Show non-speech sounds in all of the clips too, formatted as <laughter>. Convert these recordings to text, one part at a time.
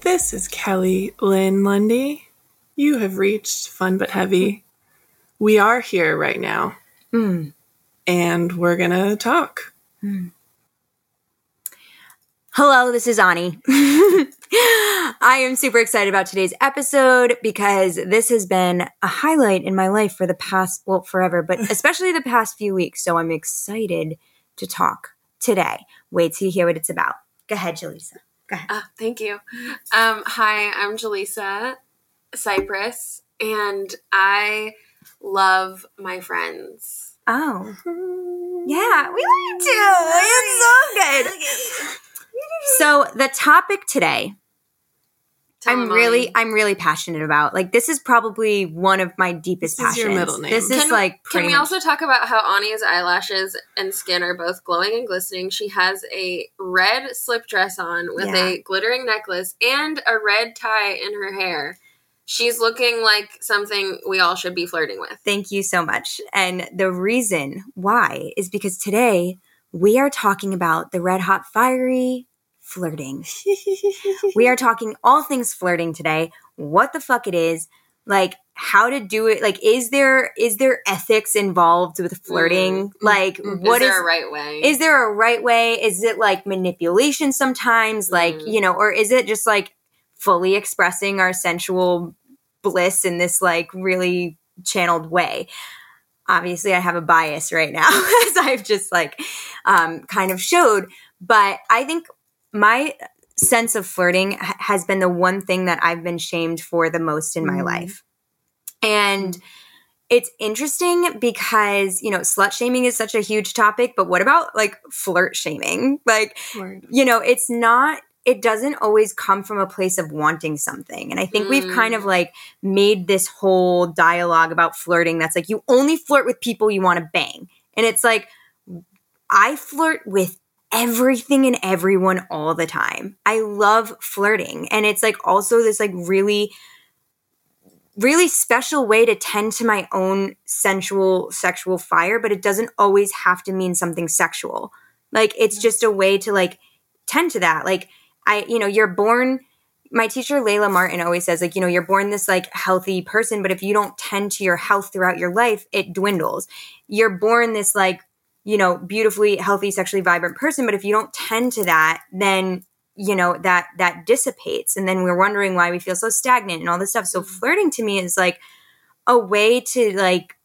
This is Kelly Lynn Lundy. You have reached Fun But Heavy. We are here right now, Mm. and we're gonna talk. Hello, this is Ani. <laughs> <gasps> I am super excited about today's episode because this has been a highlight in my life for the past, well, forever, but <laughs> especially the past few weeks. So I'm excited to talk today. Wait till you hear what it's about. Go ahead, Jaliessa. Go ahead. Uh, thank you. Um, hi, I'm Jaliessa Cypress, and I love my friends. Oh, <laughs> yeah, we like to. It's so good. <laughs> So the topic today Tell I'm really, all. I'm really passionate about. Like, this is probably one of my deepest This is your passions. middle name. This is Can, like can we much- also talk about how Ani's eyelashes and skin are both glowing and glistening? She has a red slip dress on with Yeah. a glittering necklace and a red tie in her hair. She's looking like something we all should be flirting with. Thank you so much. And the reason why is because today we are talking about the red hot fiery flirting. <laughs> we are talking all things flirting today. What the fuck it is, like how to do it. Like, is there is there ethics involved with flirting? Mm. Like, Is what there is a right way? is there a right way is it like manipulation sometimes like Mm. you know or is it just like fully expressing our sensual bliss in this like really channeled way obviously i have a bias right now <laughs> as i've just like um, kind of showed but i think my sense of flirting ha- has been the one thing that i've been shamed for the most in my Mm. life and it's interesting because you know slut shaming is such a huge topic but what about like flirt shaming like Word. you know it's not it doesn't always come from a place of wanting something and i think we've Mm. kind of like made this whole dialogue about flirting that's like you only flirt with people you want to bang and it's like i flirt with everything and everyone all the time. I love flirting and it's like also this like really really special way to tend to my own sensual sexual fire but it doesn't always have to mean something sexual. Like it's just a way to like tend to that. Like i you know you're born my teacher layla martin always says like you know you're born this like healthy person but if you don't tend to your health throughout your life it dwindles. You're born this like you know beautifully healthy sexually vibrant person but if you don't tend to that then you know that that dissipates and then we're wondering why we feel so stagnant and all this stuff so flirting to me is like a way to like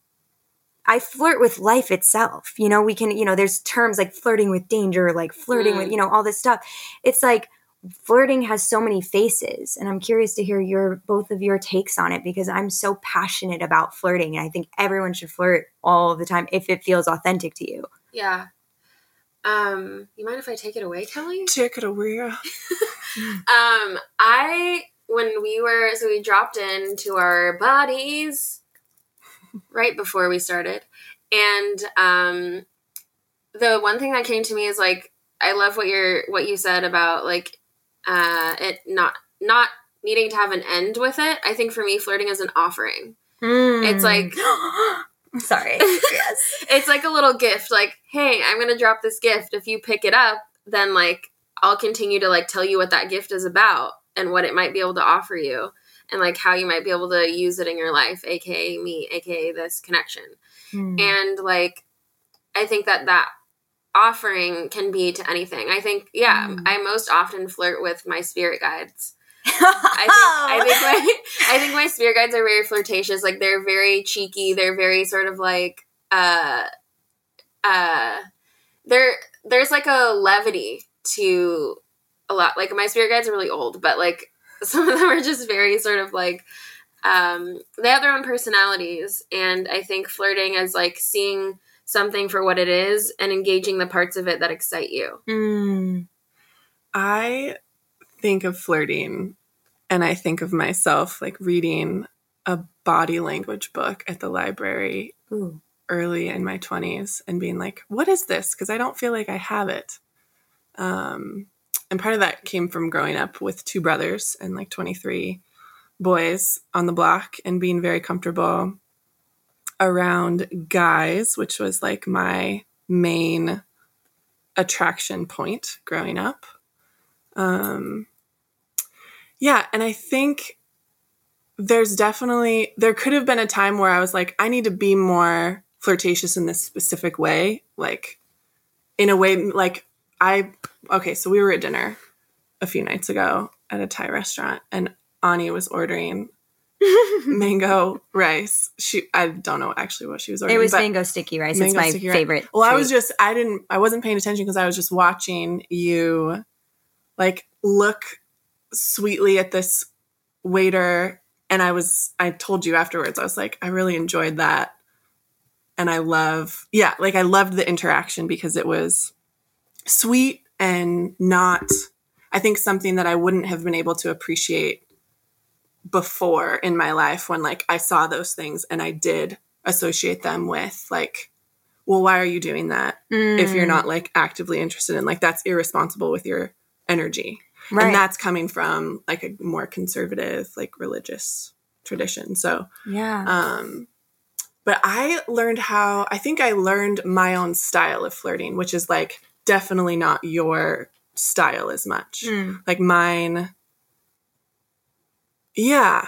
I flirt with life itself. You know, we can, you know, there's terms like flirting with danger, like flirting with, Mm. you know, all this stuff. It's like flirting has so many faces. And I'm curious to hear your both of your takes on it because I'm so passionate about flirting and I think everyone should flirt all the time if it feels authentic to you. yeah. Um, you mind if I take it away, Kelly? <laughs> Take it away. <laughs> Um, I when we were so we dropped into our bodies right before we started, and um, the one thing that came to me is like I love what you're what you said about like uh it not not needing to have an end with it. I think for me, flirting is an offering. It's like <gasps> I'm sorry. <laughs> yes. it's like a little gift like hey i'm gonna drop this gift if you pick it up then like i'll continue to like tell you what that gift is about and what it might be able to offer you and like how you might be able to use it in your life aka me aka this connection Mm. and like i think that that offering can be to anything i think yeah Mm. i most often flirt with my spirit guides <laughs> I think I think my I think my spirit guides are very flirtatious. Like they're very cheeky. They're very sort of like uh uh there there's like a levity to a lot like my spirit guides are really old, but like some of them are just very sort of like um they have their own personalities and I think flirting is like seeing something for what it is and engaging the parts of it that excite you. Mm. I think of flirting and I think of myself like reading a body language book at the library Ooh. early in my 20s and being like, what is this? Because I don't feel like I have it. Um, and part of that came from growing up with two brothers and like 23. boys on the block and being very comfortable around guys, which was like my main attraction point growing up. Um, yeah, and I think there's definitely there could have been a time where I was like, I need to be more flirtatious in this specific way, like in a way like I okay, so we were at dinner a few nights ago at a Thai restaurant and Ani was ordering <laughs> mango rice. She I don't know actually what she was ordering. It was mango sticky rice. mango it's my sticky rice. favorite. Well, I was just I didn't I wasn't paying attention because I was just watching you like look sweetly at this waiter and I was I told you afterwards I was like I really enjoyed that and I love yeah, like I loved the interaction because it was sweet and not I think something that I wouldn't have been able to appreciate before in my life when like I saw those things and I did associate them with like well why are you doing that if you're Mm, not like actively interested in like that's irresponsible with your energy right. and that's coming from like a more conservative like religious tradition so yeah. um but i learned how i think i learned my own style of flirting which is like definitely not your style as much Mm. like mine yeah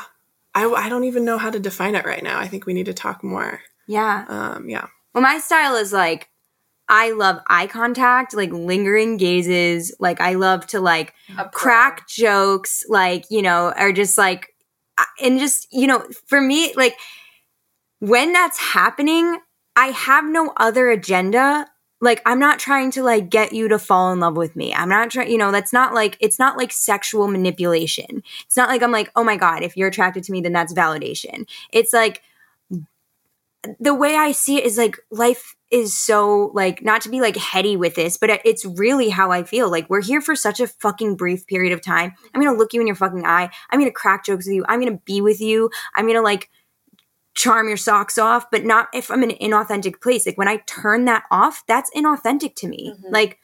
I, I don't even know how to define it right now i think we need to talk more Yeah. um yeah Well, my style is like I love eye contact, like lingering gazes. Like I love to like A pro. crack jokes, like, you know, or just like, and just, you know, for me, like when that's happening, I have no other agenda. Like, I'm not trying to like get you to fall in love with me. I'm not trying, you know, that's not like, it's not like sexual manipulation. It's not like I'm like, oh my God, if you're attracted to me, then that's validation. It's like, the way I see it is like life is so like not to be like heady with this, but it's really how I feel. Like we're here for such a fucking brief period of time. I'm gonna look you in your fucking eye. I'm gonna crack jokes with you. I'm gonna be with you. I'm gonna like charm your socks off, but not if I'm in an inauthentic place. Like when I turn that off, that's inauthentic to me. Mhm. Like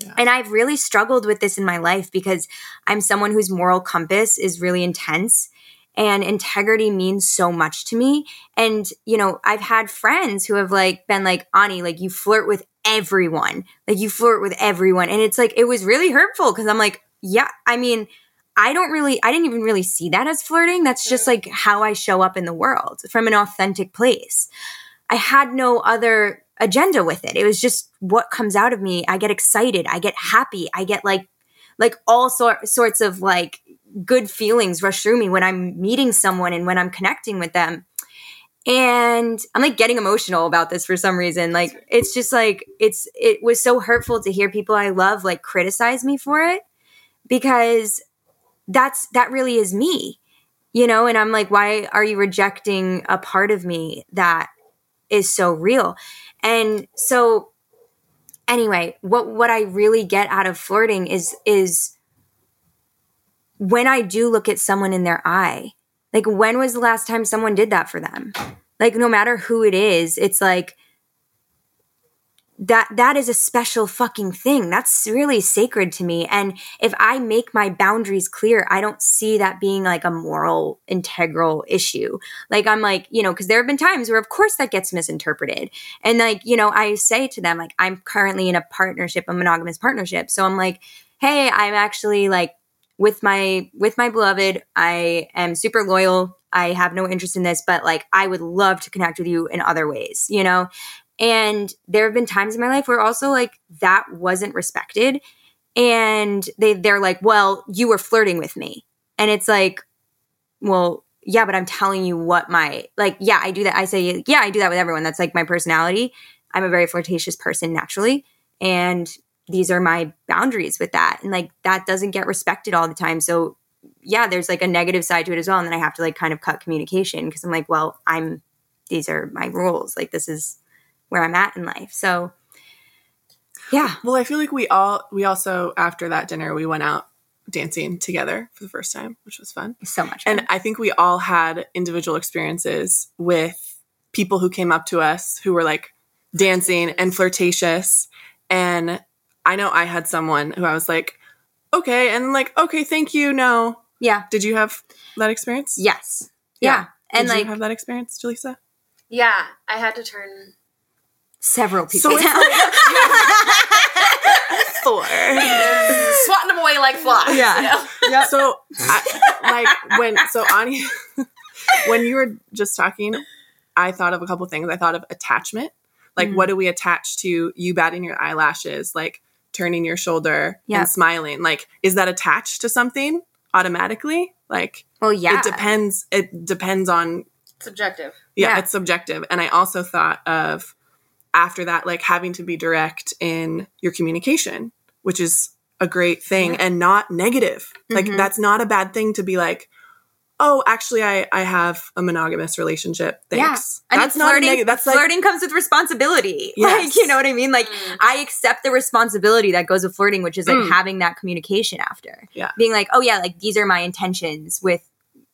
Yeah. and I've really struggled with this in my life because I'm someone whose moral compass is really intense and integrity means so much to me. And, you know, I've had friends who have like been like, Ani, like you flirt with everyone. Like you flirt with everyone. And it's like, it was really hurtful because I'm like, yeah, I mean, I don't really, I didn't even really see that as flirting. That's just Mm. like how I show up in the world from an authentic place. I had no other agenda with it. It was just what comes out of me. I get excited. I get happy. I get like, like all sor- sorts of like good feelings rush through me when I'm meeting someone and when I'm connecting with them. And I'm like getting emotional about this for some reason. Like it's just like it's it was so hurtful to hear people I love like criticize me for it because that's that really is me. You know, and I'm like why are you rejecting a part of me that is so real? And so anyway, what what I really get out of flirting is is when I do look at someone in their eye, like when was the last time someone did that for them? Like no matter who it is, it's like that that is a special fucking thing. That's really sacred to me. And if I make my boundaries clear, I don't see that being like a moral integral issue. Like I'm like, you know, because there have been times where of course that gets misinterpreted. And like, you know, I say to them, like, I'm currently in a partnership, a monogamous partnership. So I'm like, hey, I'm actually like with my with my beloved i am super loyal i have no interest in this but like i would love to connect with you in other ways you know and there have been times in my life where also like that wasn't respected. And they they're like well you were flirting with me. And it's like well yeah but i'm telling you what my like yeah i do that. I say yeah i do that with everyone. That's like my personality. I'm a very flirtatious person naturally. And these are my boundaries with that. And like that doesn't get respected all the time. So yeah there's like a negative side to it as well. And then i have to like kind of cut communication because i'm like well i'm these are my rules. Like this is where i'm at in life so yeah Well, I feel like we all we also after that dinner we went out dancing together for the first time, which was fun. so much And. I think we all had individual experiences with people who came up to us who were like dancing and flirtatious. And I know I had someone who I was like, okay, and like, okay, thank you, no. Yeah. Did you have that experience? Yes. Yeah. Yeah. And Did like you have that experience, Jaliessa? Yeah, I had to turn. Several people. So it's <laughs> Four. swatting them away like flies. Yeah. you know? <laughs> Yep. so I, like when so Ani <laughs> when you were just talking i thought of a couple things i thought of attachment like Mhm. what do we attach to you batting your eyelashes like turning your shoulder Yeah. and smiling like is that attached to something automatically like well, yeah. it depends it depends on Subjective. yeah, Yeah. it's subjective and i also thought of after that like having to be direct in your communication which is a great thing Yeah. and not negative like Mhm. that's not a bad thing to be like oh actually i i have a monogamous relationship thanks I mean, that's not a flirting, negative that's like flirting comes with responsibility. <laughs> Yes. Like, you know what I mean? Like, Mm. I accept the responsibility that goes with flirting, which is like Mm. having that communication after. Yeah. Being like, oh, yeah, like these are my intentions with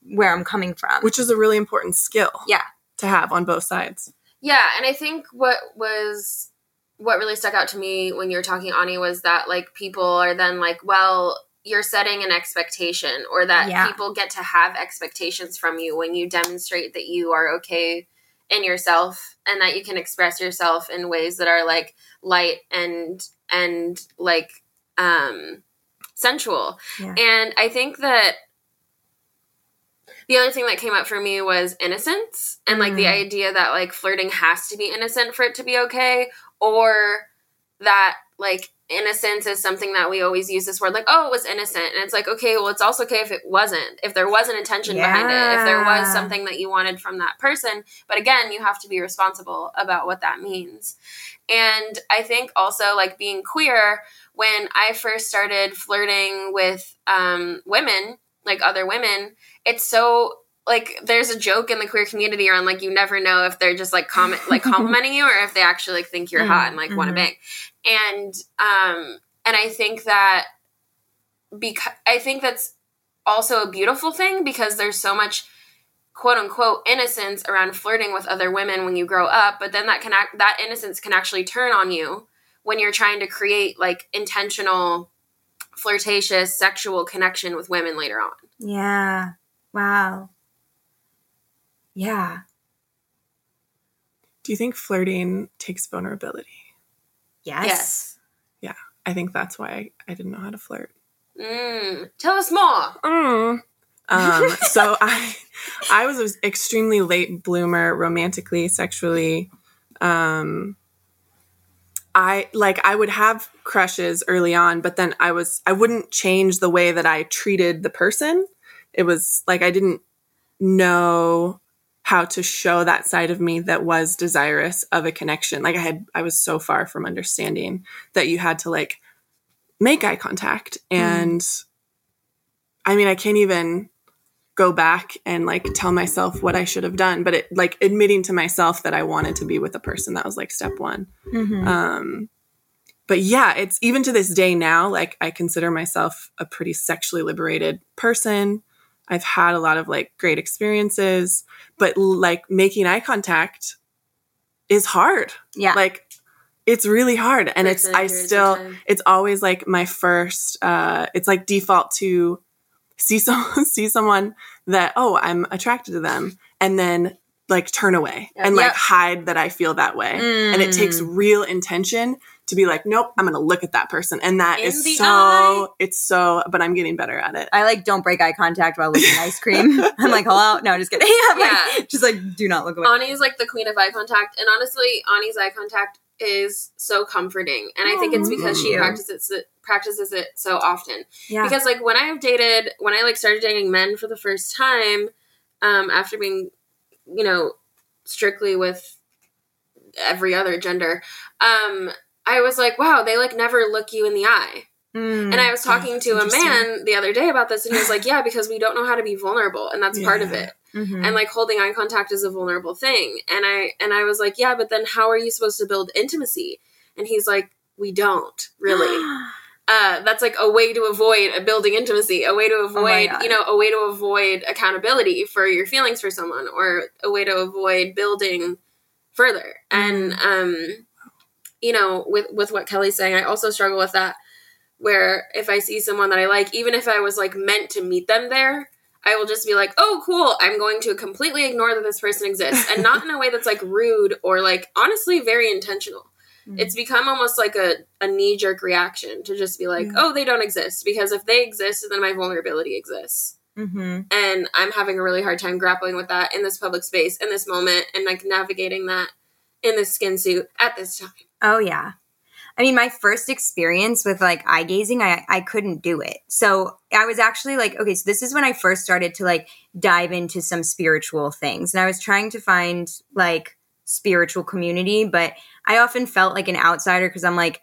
where I'm coming from. which is a really important skill Yeah. to have on both sides Yeah, and I think what was what really stuck out to me when you were talking, Ani, was that like people are then like, well, you're setting an expectation, or that Yeah. people get to have expectations from you when you demonstrate that you are okay in yourself and that you can express yourself in ways that are like light and and like um sensual. Yeah. And I think that the other thing that came up for me was innocence and like the Mm. idea that like flirting has to be innocent for it to be okay or that like innocence is something that we always use this word like oh it was innocent. And it's like okay well it's also okay if it wasn't. If there was an intention behind it if there was something that you wanted from that person. But again you have to be responsible about what that means. And i think also like being queer when i first started flirting with um, women like other women it's so like there's a joke in the queer community around like you never know if they're just like comment like <laughs> complimenting you or if they actually like think you're hot and like want to bang. And um and i think that because i think that's also a beautiful thing because there's so much quote unquote innocence around flirting with other women when you grow up but then that can act, that innocence can actually turn on you when you're trying to create like intentional flirtatious sexual connection with women later on yeah. Wow. Yeah. do you think flirting takes vulnerability Yes. Yeah. I think that's why i, I didn't know how to flirt mm, tell us more Mm. Um, <laughs> so I, I was an extremely late bloomer, romantically, sexually. Um, I like I would have crushes early on, but then I was I wouldn't change the way that I treated the person. It was like I didn't know how to show that side of me that was desirous of a connection. Like I had I was so far from understanding that you had to like make eye contact mm-hmm. and I mean I can't even go back and like tell myself what I should have done, but it like admitting to myself that I wanted to be with a person that was like step 1. Mhm. Um, but yeah, it's even to this day now, like I consider myself a pretty sexually liberated person. I've had a lot of like great experiences, but like making eye contact is hard. yeah. Like it's really hard. And it's, I extended periods of still, it's always like my first, uh, it's like default to see some, <laughs> see someone that, oh, I'm attracted to them. And then like turn away Yep. and like Yep. hide that I feel that way and it takes Mm. real intention to be like nope i'm gonna look at that person and that In is so eye. it's so but i'm getting better at it I like don't break eye contact while looking at ice cream. <laughs> I'm like, hello? No, just kidding. <laughs> I'm like, Yeah. just like, do not look away. Ani's like the queen of eye contact, and honestly, Ani's eye contact is so comforting, and I think it's because she practices it practices it so often. yeah. Because like when I have dated, when I like started dating men for the first time, um, after being, you know, strictly with every other gender, um, I was like, wow, they like never look you in the eye. Mm. And I was Oh, talking to a man the other day about this, and he was like, yeah, because we don't know how to be vulnerable, and that's part of Yeah. it Mhm. and like holding eye contact is a vulnerable thing and i and i was like yeah but then how are you supposed to build intimacy and he's like we don't really <gasps> uh that's like a way to avoid a building intimacy a way to avoid God. you know a way to avoid accountability for your feelings for someone or a way to avoid building further and um you know with with what kelly's saying i also struggle with that where if I see someone that I like, even if I was like meant to meet them there, I will just be like, oh, cool. I'm going to completely ignore that this person exists and not in a way that's like rude or like honestly very intentional. Mm-hmm. It's become almost like a, a knee jerk reaction to just be like, yeah. oh, they don't exist. Because if they exist, then my vulnerability exists. Mm-hmm. And I'm having a really hard time grappling with that in this public space, in this moment, and like navigating that in this skin suit at this time. Oh, yeah. I mean, my first experience with like eye gazing, I, I couldn't do it. So I was actually like, okay, so this is when I first started to like dive into some spiritual things. And I was trying to find like spiritual community, but I often felt like an outsider because I'm like,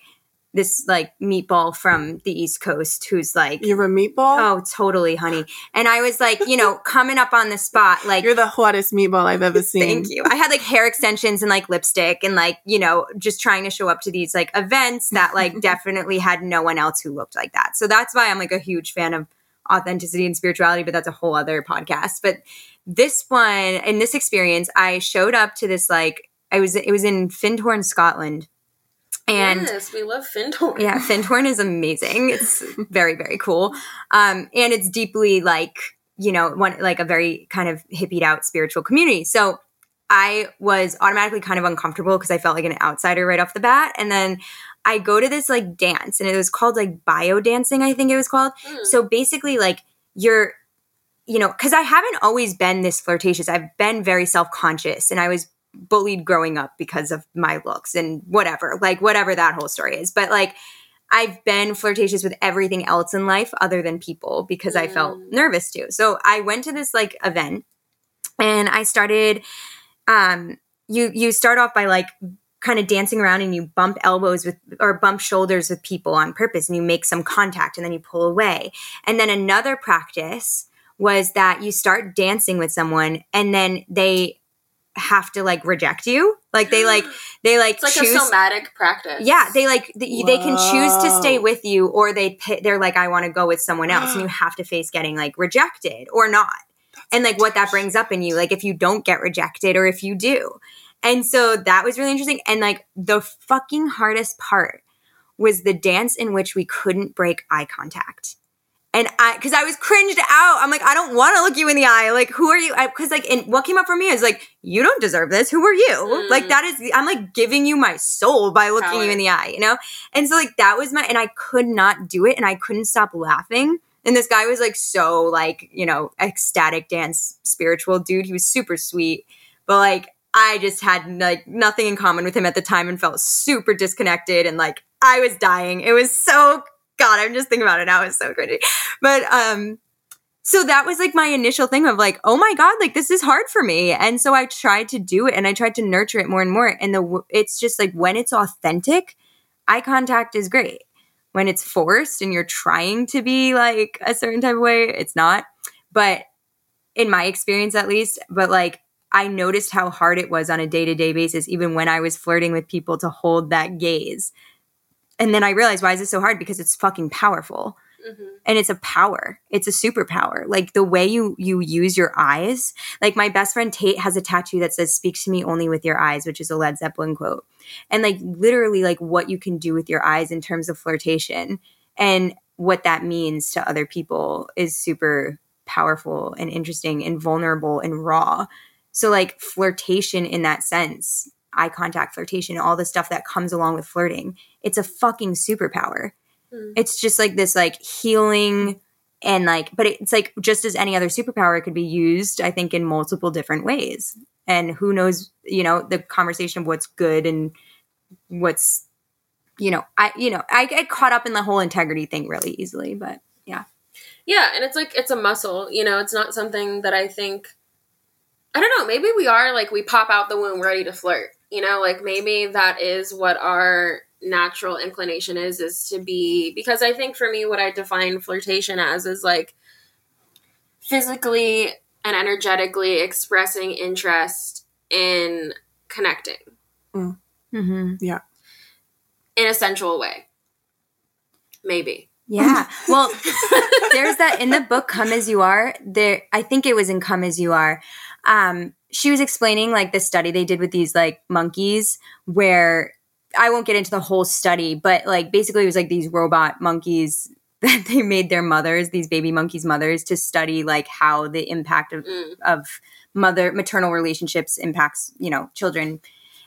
this like meatball from the East Coast who's like You're a meatball? Oh, totally, honey. And I was like, you know, coming up on the spot, like You're the hottest meatball I've ever <laughs> seen. Thank you. I had like hair extensions and like lipstick and like, you know, just trying to show up to these like events that like <laughs> definitely had no one else who looked like that. So that's why I'm like a huge fan of authenticity and spirituality, but that's a whole other podcast. But this one in this experience, I showed up to this like I was it was in Findhorn, Scotland and yes, we love Findhorn. Yeah, <laughs> Findhorn is amazing. It's very, very cool. Um, and it's deeply like, you know, one like a very kind of hippied out spiritual community. So I was automatically kind of uncomfortable because I felt like an outsider right off the bat. And then I go to this like dance and it was called like bio dancing, I think it was called. Mm. So basically, like you're you know, because I haven't always been this flirtatious. I've been very self conscious and I was bullied growing up because of my looks and whatever, like whatever that whole story is. But like I've been flirtatious with everything else in life other than people because mm. I felt mm. nervous too. So I went to this like event and I started um you you start off by like kind of dancing around and you bump elbows with or bump shoulders with people on purpose and you make some contact and then you pull away. And then another practice was that you start dancing with someone and then they have to like reject you. Like they like <gasps> they like it's like choose, a somatic practice. Yeah, they like they, they can choose to stay with you, or they they're like I want to go with someone else, and you <gasps> have to face getting like rejected or not, That's and like what that brings up in you, like if you don't get rejected or if you do, and so that was really interesting. And like the fucking hardest part was the dance in which we couldn't break eye contact. And I, cause I was cringed out. I'm like, I don't want to look you in the eye. Like, who are you? I, cause like, and what came up for me is like, you don't deserve this. Who are you? Mm. Like, that is, I'm like giving you my soul by looking Power. you in the eye, you know? And so like, that was my, and I could not do it and I couldn't stop laughing. And this guy was like, so like, you know, ecstatic dance, spiritual dude. He was super sweet. But like, I just had like nothing in common with him at the time and felt super disconnected and like I was dying. It was so God, I'm just thinking about it now. It's so crazy. But um, so that was like my initial thing of like, oh my God, like this is hard for me. And so I tried to do it and I tried to nurture it more and more. And the it's just like when it's authentic, eye contact is great. When it's forced and you're trying to be like a certain type of way, it's not. But in my experience at least, but like I noticed how hard it was on a day to day basis, even when I was flirting with people to hold that gaze and then I realized why is this so hard? Because it's fucking powerful. Mm-hmm. And it's a power. It's a superpower. Like the way you you use your eyes. Like my best friend Tate has a tattoo that says "Speak to me only with your eyes," which is a Led Zeppelin quote. And like literally, like what you can do with your eyes in terms of flirtation and what that means to other people is super powerful and interesting and vulnerable and raw. So like flirtation in that sense eye contact, flirtation, all the stuff that comes along with flirting. It's a fucking superpower. Mm. It's just like this like healing and like but it's like just as any other superpower it could be used I think in multiple different ways. And who knows, you know, the conversation of what's good and what's you know, I you know, I get caught up in the whole integrity thing really easily, but yeah. Yeah, and it's like it's a muscle, you know, it's not something that I think I don't know, maybe we are like we pop out the womb ready to flirt. You know, like maybe that is what our natural inclination is is to be because I think for me what I define flirtation as is like physically and energetically expressing interest in connecting. Mm. Mm-hmm. Yeah. In a sensual way. Maybe. Yeah. <laughs> Well, there's that in the book Come As You Are. There I think it was in Come As You Are. Um, she was explaining like the study they did with these like monkeys where I won't get into the whole study, but like basically it was like these robot monkeys <laughs> that they made their mothers, these baby monkeys' mothers, to study like how the impact of, Mm. of mother maternal relationships impacts, you know, children.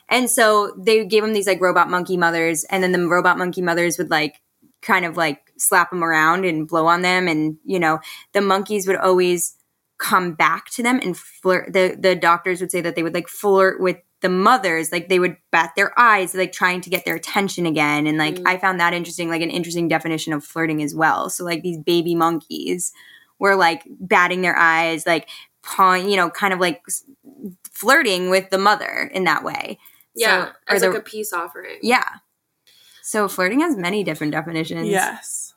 And so they gave them these like robot monkey mothers, and then the robot monkey mothers would like kind of like slap them around and blow on them, and you know, the monkeys would always come back to them and flirt. The the doctors would say that they would like flirt with the mothers, like they would bat their eyes, like trying to get their attention again. And like Mm. I found that interesting, like an interesting definition of flirting as well. So like these baby monkeys were like batting their eyes, like pawing, you know, kind of like flirting with the mother in that way. Yeah, So- as or like a peace offering. Yeah. So flirting has many different definitions. Yes.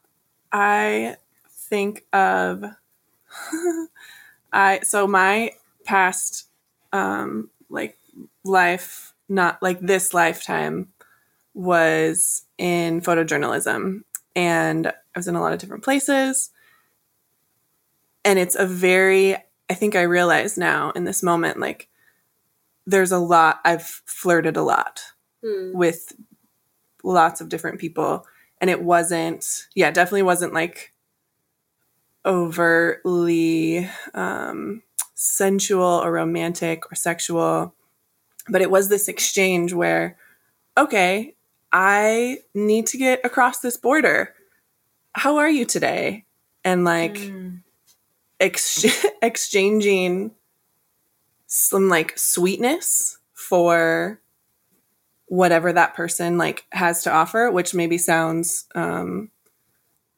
I think of <laughs> <laughs> I so my past um like life not like this lifetime was in photojournalism. And I was in a lot of different places. And it's a very I think I realize now in this moment like there's a lot I've flirted a lot Hmm. with lots of different people. And it wasn't yeah definitely wasn't like overtly um, sensual or romantic or sexual. But it was this exchange where okay i need to get across this border. How are you today? And like Mm. ex- <laughs> exchanging some like sweetness for whatever that person like has to offer which maybe sounds um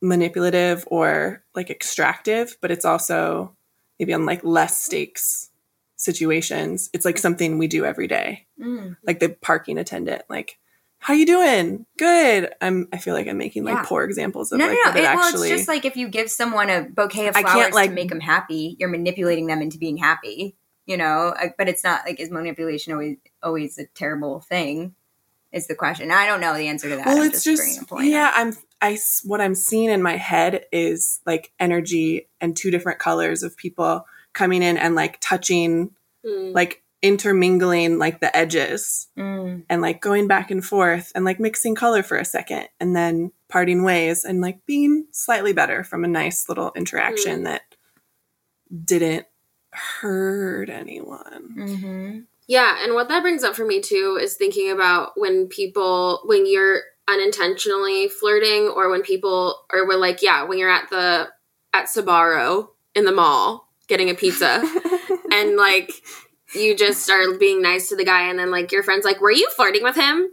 manipulative or like extractive but it's also maybe on like less stakes situations it's like something we do every day Mm. like the parking attendant like how you doing good i'm i feel like i'm making like Yeah. poor examples of No, like no, no. what it It, well, actually it's just like if you give someone a bouquet of I can't, flowers like- to make them happy, you're manipulating them into being happy. You know, but it's not like is manipulation always always a terrible thing? Is the question. I don't know the answer to that. well I'm it's just point yeah up. i'm i what i'm seeing in my head is like energy and two different colors of people coming in and like touching Hmm. like intermingling like the edges Mm. and like going back and forth and like mixing color for a second and then parting ways and like being slightly better from a nice little interaction Mm. that didn't hurt anyone. hmm Yeah, and what that brings up for me too is thinking about when people when you're unintentionally flirting or when people or we're like, yeah, when you're at the at Sbarro in the mall getting a pizza <laughs> and like you just start being nice to the guy and then like your friend's like, "Were you flirting with him?"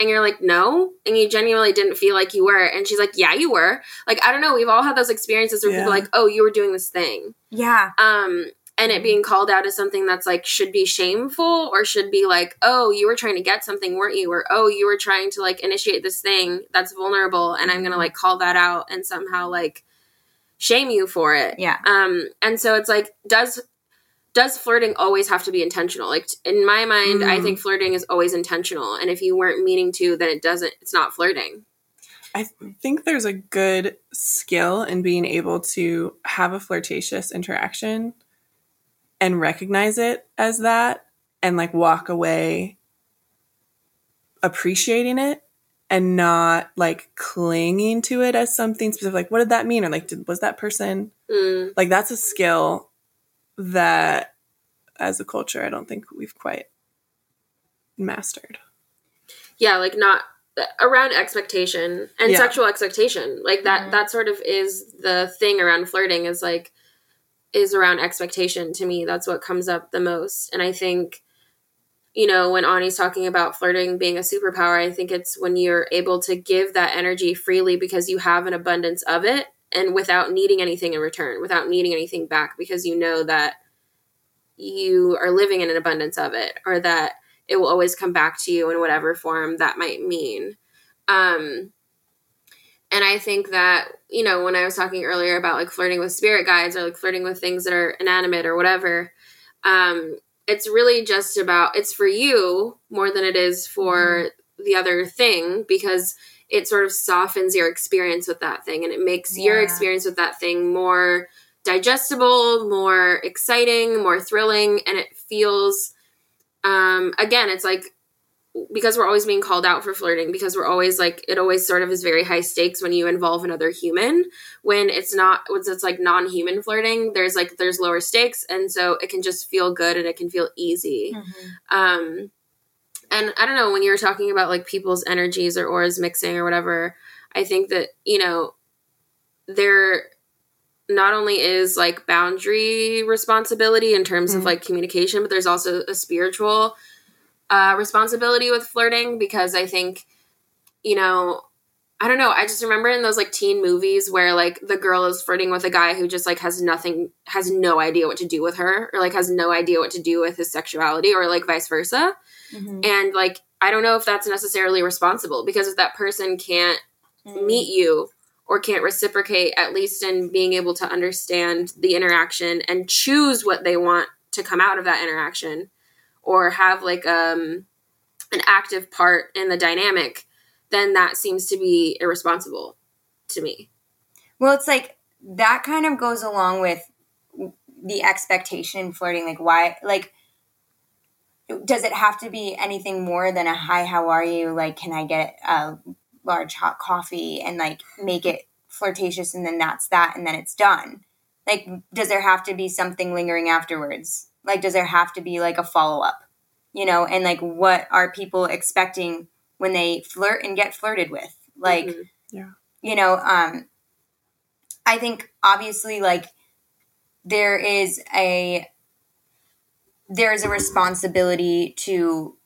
And you're like, "No." And you genuinely didn't feel like you were. And she's like, "Yeah, you were." Like, I don't know, we've all had those experiences where people are like, "Oh, you were doing this thing." Yeah. um and it being called out as something that's like should be shameful or should be like oh you were trying to get something weren't you or oh you were trying to like initiate this thing that's vulnerable and i'm gonna like call that out and somehow like shame you for it Yeah. um and so it's like does does flirting always have to be intentional like in my mind i Mm. think flirting is always intentional and if you weren't meaning to then it doesn't it's not flirting I think there's a good skill in being able to have a flirtatious interaction and recognize it as that and like walk away appreciating it and not like clinging to it as something specific like what did that mean or like did, was that person Mm, like that's a skill that as a culture i don't think we've quite mastered yeah like not around expectation and Yeah. sexual expectation like that Mhm. that sort of is the thing around flirting is like is around expectation to me that's what comes up the most and i think you know when ani's talking about flirting being a superpower i think it's when you're able to give that energy freely because you have an abundance of it and without needing anything in return without needing anything back because you know that you are living in an abundance of it or that it will always come back to you in whatever form that might mean. Um, and I think that, you know, when I was talking earlier about like flirting with spirit guides or like flirting with things that are inanimate or whatever, um, it's really just about, it's for you more than it is for the other thing because it sort of softens your experience with that thing and it makes your experience with that thing more digestible, more exciting, more thrilling, and it feels um again, it's like because we're always being called out for flirting because we're always like it always sort of is very high stakes when you involve another human when it's not when it's like non-human flirting there's like there's lower stakes and so it can just feel good and it can feel easy Mm-hmm. um and i don't know when you were talking about like people's energies or auras mixing or whatever i think that you know there not only is like boundary responsibility in terms of Mhm. like communication but there's also a spiritual uh, responsibility with flirting because I think, you know, I don't know. I just remember in those like teen movies where like the girl is flirting with a guy who just like has nothing, has no idea what to do with her, or like has no idea what to do with his sexuality, or like vice versa. Mhm. And like, I don't know if that's necessarily responsible because if that person can't Mm-hmm. meet you or can't reciprocate, at least in being able to understand the interaction and choose what they want to come out of that interaction or have like um an active part in the dynamic, then that seems to be irresponsible to me. Well, it's like that kind of goes along with the expectation in flirting. Like, why, like, does it have to be anything more than a hi, how are you? Like, can I get a large hot coffee and like make it flirtatious and then that's that and then it's done? Like, does there have to be something lingering afterwards? Like, does there have to be like a follow up? You know, and like, what are people expecting when they flirt and get flirted with? Like, Mhm. you know, um, I think obviously like there is a there is a responsibility to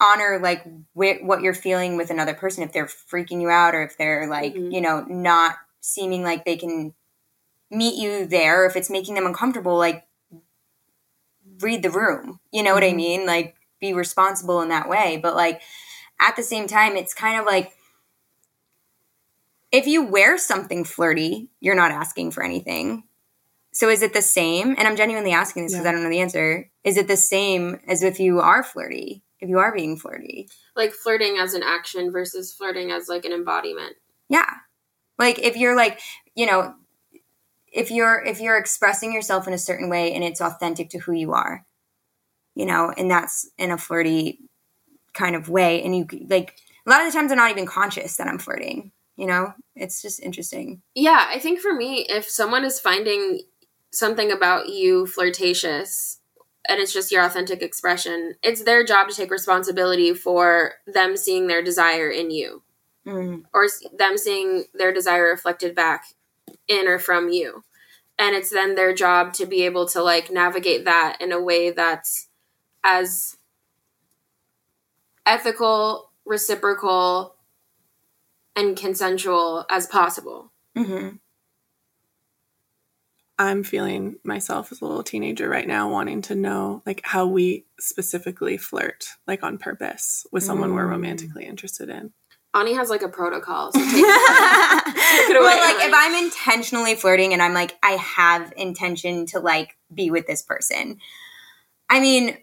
honor like wh- what you're feeling with another person if they're freaking you out or if they're like Mhm. you know not seeming like they can meet you there if it's making them uncomfortable like read the room you know what i Mhm. mean like be responsible in that way but like at the same time it's kind of like if you wear something flirty, you're not asking for anything. So is it the same? And I'm genuinely asking this because Yeah. I don't know the answer. Is it the same as if you are flirty? If you are being flirty? Like flirting as an action versus flirting as like an embodiment. Yeah. Like if you're like, you know, if you're if you're expressing yourself in a certain way and it's authentic to who you are, you know, and that's in a flirty kind of way and you like a lot of the times I'm not even conscious that I'm flirting, you know? It's just interesting. Yeah, I think for me, if someone is finding something about you flirtatious and it's just your authentic expression, it's their job to take responsibility for them seeing their desire in you Mm. or them seeing their desire reflected back in or from you. And it's then their job to be able to like navigate that in a way that's as ethical, reciprocal, and consensual as possible. Mhm. I'm feeling myself as a little teenager right now, wanting to know like how we specifically flirt, like on purpose, with someone we're Mm. romantically interested in. Ani has like a protocol. So <laughs> take well, like if I'm intentionally flirting and I'm like, I have intention to like be with this person. I mean,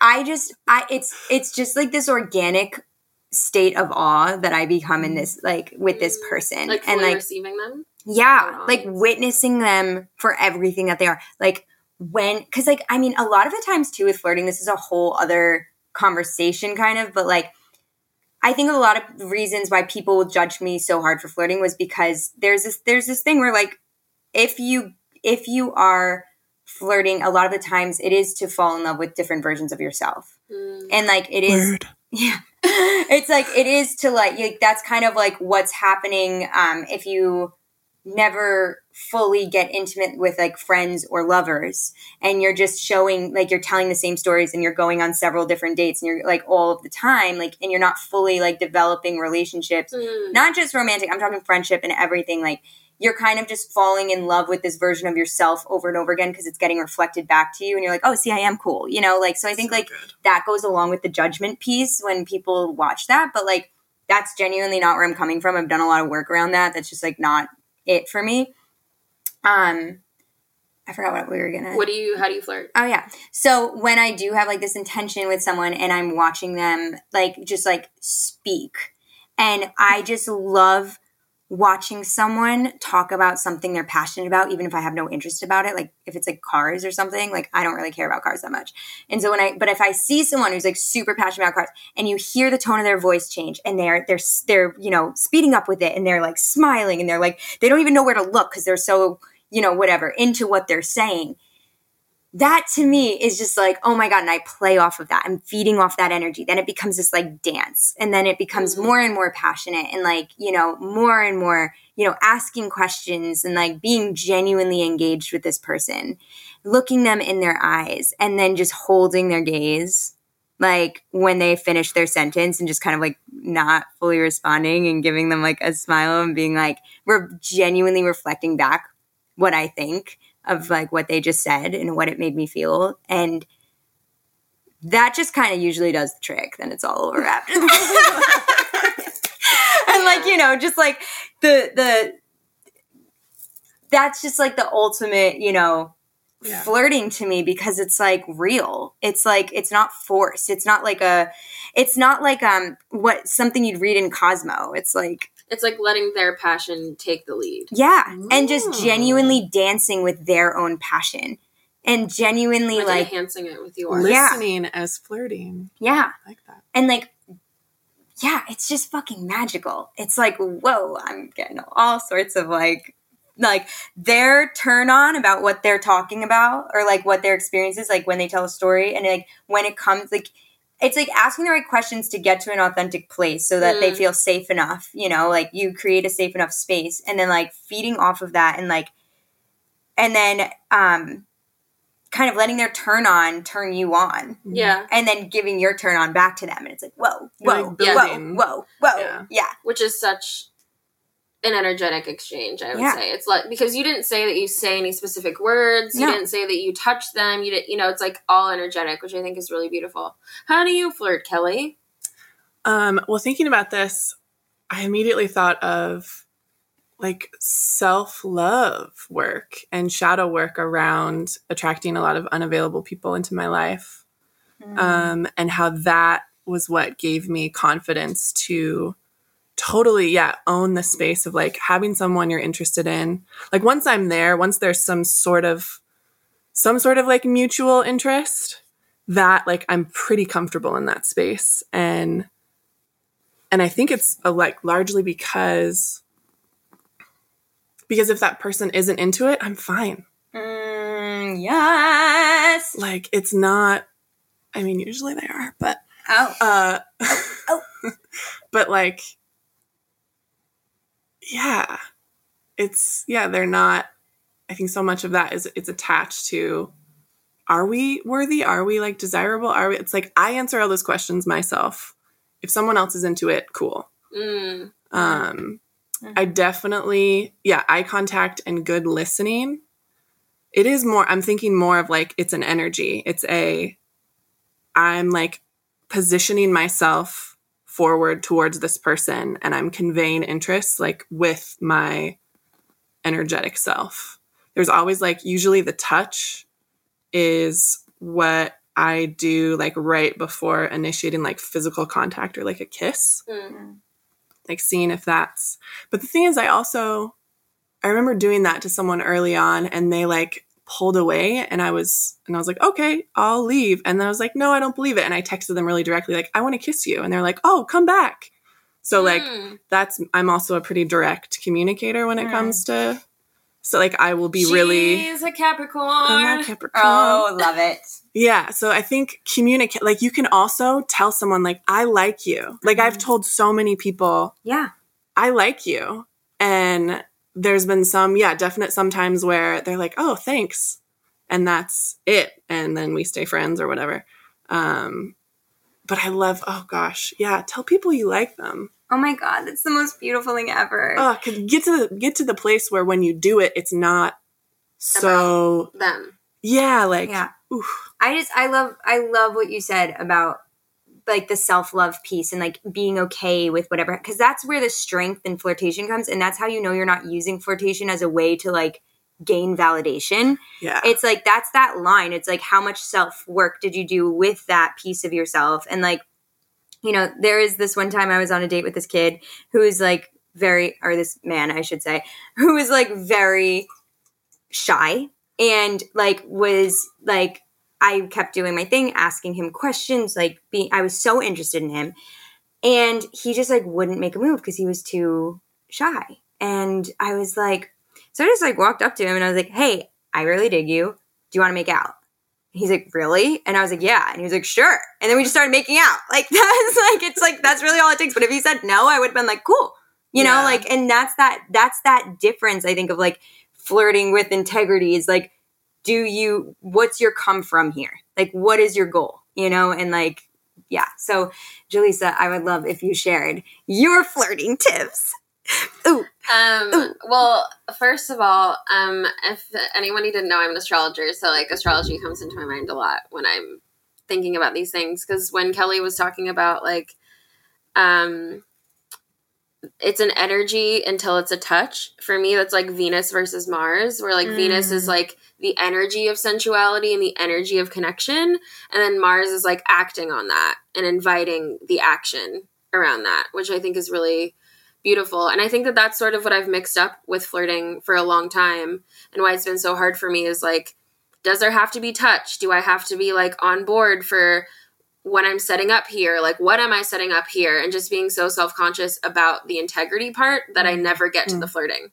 I just, I it's it's just like this organic state of awe that I become in this like with this mm. person, like and like receiving them. yeah, like witnessing them for everything that they are. Like when, because like I mean, a lot of the times too with flirting, this is a whole other conversation, kind of. But like, I think a lot of reasons why people will judge me so hard for flirting was because there's this there's this thing where like if you if you are flirting, a lot of the times it is to fall in love with different versions of yourself, Mm. and like it is Word. <laughs> yeah it's like it is to like, like that's kind of like what's happening um if you never fully get intimate with like friends or lovers. And you're just showing like you're telling the same stories and you're going on several different dates and you're like all of the time like and you're not fully like developing relationships. Mm. not just romantic i'm talking friendship and everything like you're kind of just falling in love with this version of yourself over and over again because it's getting reflected back to you and you're like oh see i am cool you know? Like so i think So like good. that goes along with the judgment piece when people watch that but like that's genuinely not where i'm coming from. I've done a lot of work around that. That's just like not it for me um i forgot what we were gonna What do you? How do you flirt? Oh yeah. So when I do have like this intention with someone and I'm watching them like just like speak and I just love watching someone talk about something they're passionate about, even if I have no interest about it, like if it's like cars or something, like I don't really care about cars that much. And so when I, but if I see someone who's like super passionate about cars and you hear the tone of their voice change and they're, they're, they're, you know, speeding up with it and they're like smiling and they're like, they don't even know where to look because they're so, you know, whatever, into what they're saying that to me is just like, oh my God. And I play off of that. I'm feeding off that energy. Then it becomes this like dance. And then it becomes Mhm. more and more passionate and like, you know, more and more, you know, asking questions and like being genuinely engaged with this person, looking them in their eyes and then just holding their gaze. Like when they finish their sentence and just kind of like not fully responding and giving them like a smile and being like, we're genuinely reflecting back what I think of like what they just said and what it made me feel. And that just kind of usually does the trick. Then it's all over after that. <laughs> and like, you know, just like the the that's just like the ultimate, you know, Yeah. flirting to me because it's like real. It's like it's not forced. It's not like a it's not like um what something you'd read in Cosmo. It's like It's like letting their passion take the lead. yeah, and just mm. genuinely dancing with their own passion, and genuinely Like, like, enhancing it with yours. Yeah. Listening as flirting. yeah, I like that. and like yeah, it's just fucking magical. It's like whoa, I'm getting all sorts of like like their turn on about what they're talking about or like what their experience is like when they tell a story and like when it comes like it's like asking the right questions to get to an authentic place so that they Mm. feel safe enough you know like you create a safe enough space and then like feeding off of that and like and then um kind of letting their turn on turn you on Yeah. and then giving your turn on back to them and it's like whoa whoa like, whoa building. whoa whoa Yeah. yeah Which is such an energetic exchange, I would Yeah. say. It's like because you didn't say that you say any specific words, you didn't say that you touch them, you didn't you know, it's like all energetic, which I think is really beautiful. How do you flirt, Kelly? Um, well, thinking about this, I immediately thought of like self love work and shadow work around attracting a lot of unavailable people into my life. Um, and how that was what gave me confidence to totally, yeah, own the space of like having someone you're interested in. Like once I'm there, once there's some sort of, some sort of like mutual interest, that like I'm pretty comfortable in that space. And and i think it's uh like largely because because if that person isn't into it i'm fine Mm, yes like it's not i mean usually they are but oh uh Oh. <laughs> but like yeah it's yeah they're not i think so much of that is it's attached to are we worthy are we like desirable are we it's like i answer all those questions myself if someone else is into it cool Mm. Um, Mhm. I definitely, yeah, eye contact and good listening. It is more, I'm thinking more of like, it's an energy. It's a, I'm like positioning myself forward towards this person and I'm conveying interest like with my energetic self. There's always like, usually the touch is what I do like right before initiating like physical contact or like a kiss Mm. like seeing if that's but the thing is i also i remember doing that to someone early on and they like pulled away and i was and i was like okay i'll leave and then i was like no i don't believe it and i texted them really directly like i want to kiss you and they're like oh come back so like Mm. that's i'm also a pretty direct communicator when it Mm. comes to so like i will be really She's a Capricorn. I'm a Capricorn. oh love it Yeah, so I think communicate like you can also tell someone like I like you. Like I've Mhm. told so many people yeah I like you. And there's been some, yeah, definite sometimes where they're like, oh, thanks. And that's it. And then we stay friends or whatever. Um, but I love, oh gosh, yeah, tell people you like them. oh my god that's the most beautiful thing ever Oh, get to the get to the place where when you do it, it's not so Them. yeah, like yeah oof. I just I love I love what you said about like the self-love piece and like being okay with whatever cuz that's where the strength in flirtation comes and that's how you know you're not using flirtation as a way to like gain validation. yeah. It's like that's that line. It's like how much self-work did you do with that piece of yourself and like you know, there is this one time I was on a date with this kid who is like very, or this man, I should say, who is like very shy and like was like, I kept doing my thing, asking him questions, like being, I was so interested in him. And he just like wouldn't make a move because he was too shy. And I was like, so I just like walked up to him and I was like, hey, I really dig you. Do you want to make out? He's like, really? And I was like, yeah. And he was like, sure. And then we just started making out. <laughs> Like that's like it's like that's really all it takes. But if he said no, I would have been like, cool. You know, Yeah. like and that's that that's that difference, I think, of like flirting with integrity is like, do you what's your come from here? Like what is your goal? You know, and like yeah. So Jaliessa, I would love if you shared your flirting tips. Ooh. Um, well, first of all, um, if anyone didn't know, I'm an astrologer, so like astrology comes into my mind a lot when I'm thinking about these things. Because when Kelly was talking about like, um, it's an energy until it's a touch. For me, that's like Venus versus Mars, where like Venus is Mm. like the energy of sensuality and the energy of connection, and then Mars is like acting on that and inviting the action around that, which I think is really beautiful. And I think that that's sort of what I've mixed up with flirting for a long time and why it's been so hard for me is like, does there have to be touch? Do I have to be like on board for when I'm setting up here? Like, what am I setting up here? And just being so self conscious about the integrity part that I mm. never get to mm. the flirting.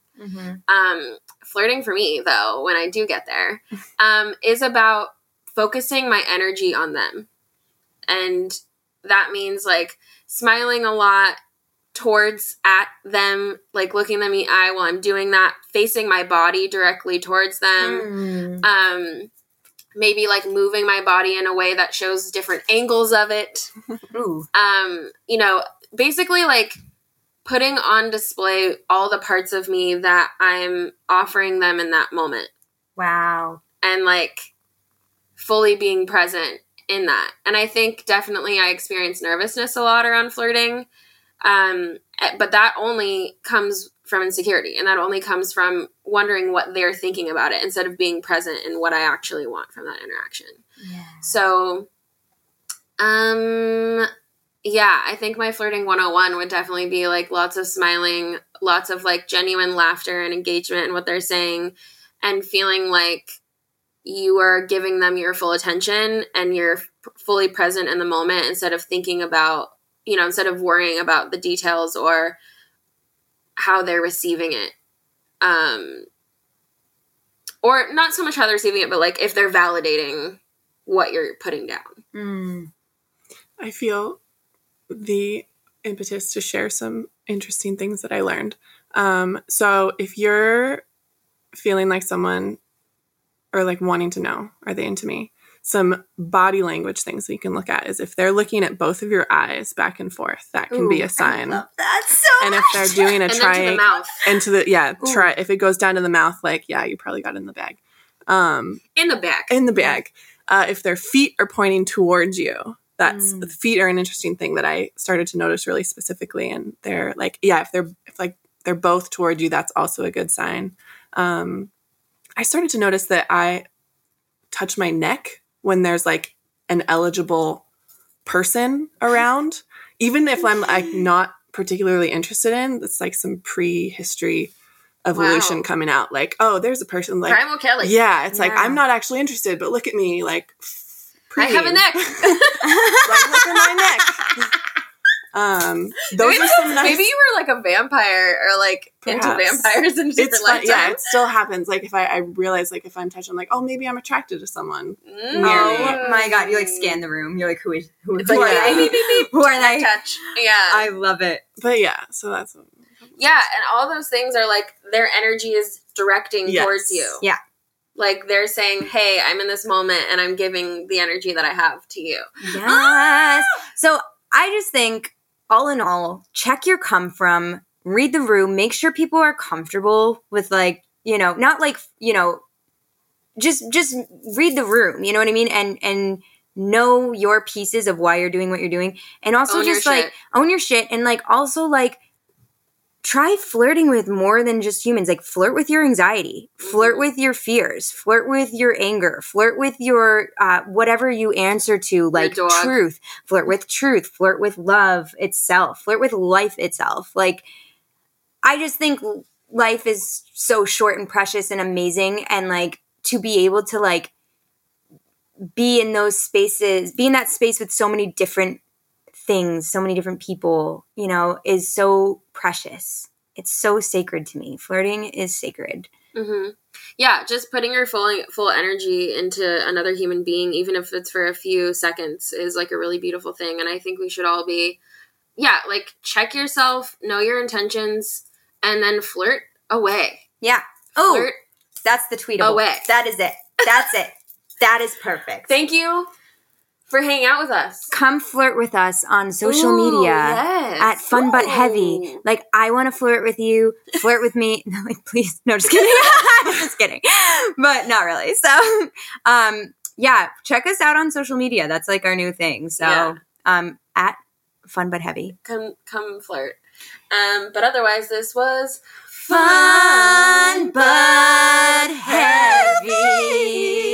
Um, flirting for me, though, when I do get there, um, is about focusing my energy on them. And that means like smiling a lot towards at them, like looking them in the eye while I'm doing that, facing my body directly towards them. Mm. Um, maybe like moving my body in a way that shows different angles of it <laughs> um, you know, basically like putting on display all the parts of me that I'm offering them in that moment Wow. and like fully being present in that. And I think definitely I experience nervousness a lot around flirting. Um, eh, but that only comes from insecurity and that only comes from wondering what they're thinking about it instead of being present in what I actually want from that interaction. Yeah. So, um, yeah, I think my flirting 101 would definitely be like lots of smiling, lots of like genuine laughter and engagement in what they're saying, and feeling like you are giving them your full attention and you're fully present in the moment instead of thinking about, you know, instead of worrying about the details or how they're receiving it. Um, or not so much how they're receiving it, but like if they're validating what you're putting down. Mm. I feel the impetus to share some interesting things that I learned. Um, so if you're feeling like someone or like wanting to know, are they into me? Some body language things that you can look at is if they're looking at both of your eyes back and forth, that can be a sign. I love that so And if they're doing a And then to the triangle mouth. into the yeah, Ooh. try if it goes down to the mouth, like yeah, you probably got in the bag. Um, In the back. in the bag. Uh, if their feet are pointing towards you, that's Mm. the feet are an interesting thing that I started to notice really specifically. And they're like, yeah, if they're if like they're both toward you, that's also a good sign. Um, I started to notice that I touch my neck when there's like an eligible person around, even if I'm like <laughs> not particularly interested in. It's like some prehistory evolution Wow. coming out. Like, oh, there's a person like Primal Kelly. yeah, it's like I'm not actually interested, but look at me, like I have a neck. <laughs> <laughs> like look at my neck. Um, <laughs> those maybe, are some nice. maybe you were like a vampire or like into vampires in a different it's fun, yeah, it still happens. Like if I, I realize, like if I'm touching, I'm like, oh, maybe I'm attracted to someone. Mm. Oh my god, you like scan the room. You're like, who is who, It's who like, are beep, they? beep, beep, beep. <laughs> Who are they? touch. Yeah. I love it. But yeah, so that's yeah, and all those things are like their energy is directing Yes. towards you. Yeah. Like they're saying, "Hey, I'm in this moment and I'm giving the energy that I have to you." Yes. so I just think, all in all, check your come from, read the room, make sure people are comfortable with like, you know, not like, you know, just just read the room, you know what I mean? And and know your pieces of why you're doing what you're doing. And also Own just like shit. own your shit and like also like try flirting with more than just humans. Like flirt with your anxiety. Flirt Mhm. with your fears. Flirt with your anger. Flirt with your uh, whatever you answer to like truth. Flirt with truth. Flirt with love itself. Flirt with life itself. Like I just think life is so short and precious and amazing. And like to be able to like be in those spaces, be in that space with so many different things, so many different people, you know, is so precious. It's so sacred to me. Flirting is sacred. Mm-hmm. Yeah, just putting your full full energy into another human being, even if it's for a few seconds, is like a really beautiful thing. And I think we should all be, yeah, like check yourself, know your intentions, and then flirt away. Yeah. Oh, Flirt that's the tweetable. away. That is it. That's it. That is perfect. Thank you for hanging out with us. Come flirt with us on social Ooh, media. yes. at fun but heavy. Like I want to flirt with you, flirt with me. <laughs> No, like please, no, just kidding, <laughs> <laughs> just kidding, but not really. So, um, yeah, check us out on social media. That's like our new thing. So, Yeah. um, at fun but heavy. Come come flirt. Um, but otherwise, this was Fun but heavy.